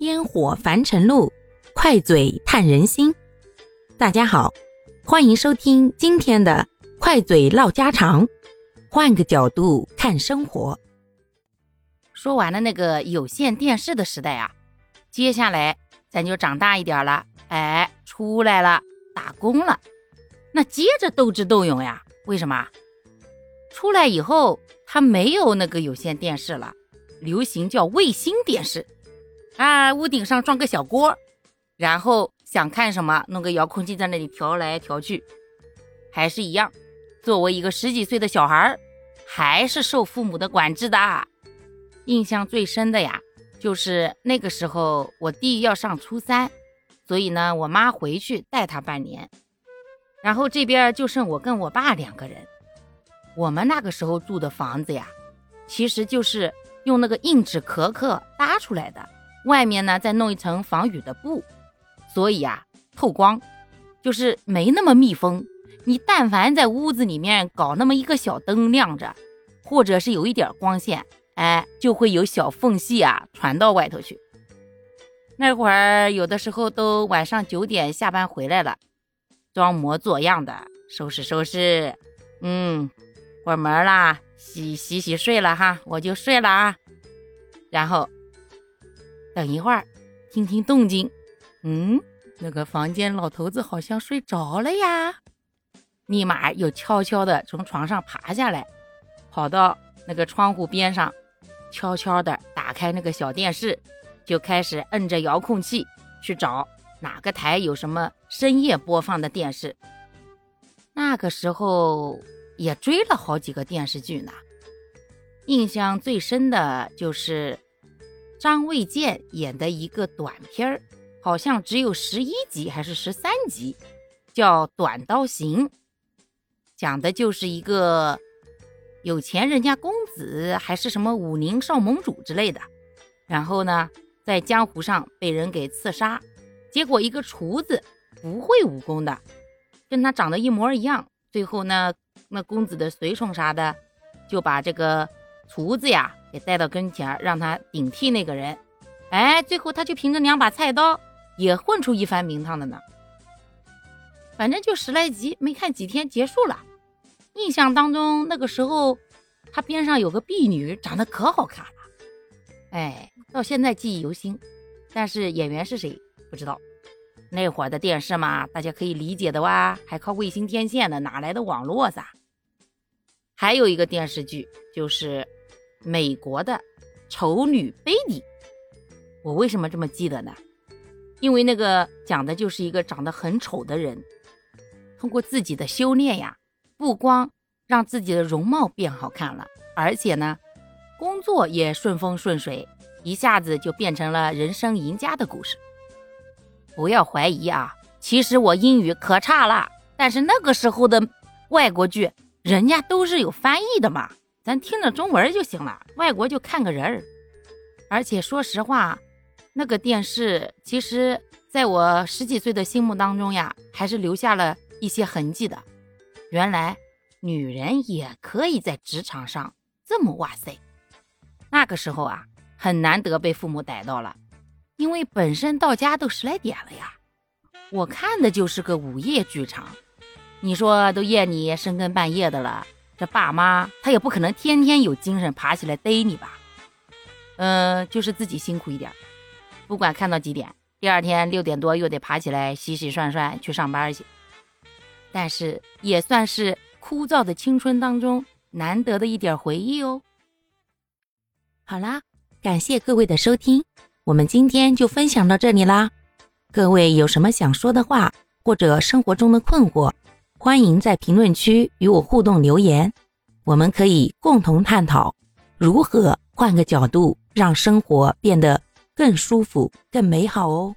烟火凡尘路，快嘴探人心。大家好，欢迎收听今天的快嘴唠家常，换个角度看生活。说完了那个有线电视的时代啊，接下来咱就长大一点了，哎，出来了，打工了。那接着斗智斗勇呀？为什么？出来以后他没有那个有线电视了，流行叫卫星电视。啊，屋顶上装个小锅，然后想看什么，弄个遥控器在那里调来调去，还是一样。作为一个十几岁的小孩，还是受父母的管制的。印象最深的呀，就是那个时候我弟要上初三，所以呢，我妈回去带他半年，然后这边就剩我跟我爸两个人。我们那个时候住的房子呀，其实就是用那个硬纸壳壳搭出来的。外面呢，再弄一层防雨的布，所以啊，透光，就是没那么密封。你但凡在屋子里面搞那么一个小灯亮着，或者是有一点光线，哎，就会有小缝隙啊传到外头去。那会儿有的时候都晚上九点下班回来了，装模作样的收拾收拾，嗯，关门啦，洗洗洗睡了哈，我就睡了啊，然后。等一会儿，听听动静。嗯，那个房间老头子好像睡着了呀。立马又悄悄地从床上爬下来，跑到那个窗户边上，悄悄地打开那个小电视，就开始摁着遥控器去找哪个台有什么深夜播放的电视。那个时候也追了好几个电视剧呢，印象最深的就是。张卫健演的一个短片儿，好像只有十一集还是十三集，叫《短刀行》，讲的就是一个有钱人家公子，还是什么武林少盟主之类的。然后呢，在江湖上被人给刺杀，结果一个厨子不会武功的，跟他长得一模一样。最后呢，那公子的随从啥的，就把这个厨子呀。给带到跟前，让他顶替那个人。哎，最后他就凭着两把菜刀，也混出一番名堂的呢。反正就十来集，没看几天结束了。印象当中那个时候，他边上有个婢女，长得可好看了。哎，到现在记忆犹新，但是演员是谁不知道。那会儿的电视嘛，大家可以理解的哇，还靠卫星天线呢，哪来的网络撒？还有一个电视剧就是。美国的丑女贝蒂，我为什么这么记得呢？因为那个讲的就是一个长得很丑的人，通过自己的修炼呀，不光让自己的容貌变好看了，而且呢，工作也顺风顺水，一下子就变成了人生赢家的故事。不要怀疑啊，其实我英语可差了，但是那个时候的外国剧，人家都是有翻译的嘛。咱听着中文就行了，外国就看个人儿。而且说实话，那个电视其实在我十几岁的心目当中呀，还是留下了一些痕迹的。原来女人也可以在职场上这么哇塞！那个时候啊，很难得被父母逮到了，因为本身到家都十来点了呀。我看的就是个午夜剧场，你说都夜里深更半夜的了。这爸妈他也不可能天天有精神爬起来逮你吧？嗯，就是自己辛苦一点，不管看到几点，第二天六点多又得爬起来洗洗涮涮去上班去。但是也算是枯燥的青春当中难得的一点回忆哦。好啦，感谢各位的收听，我们今天就分享到这里啦。各位有什么想说的话，或者生活中的困惑？欢迎在评论区与我互动留言，我们可以共同探讨如何换个角度让生活变得更舒服、更美好哦。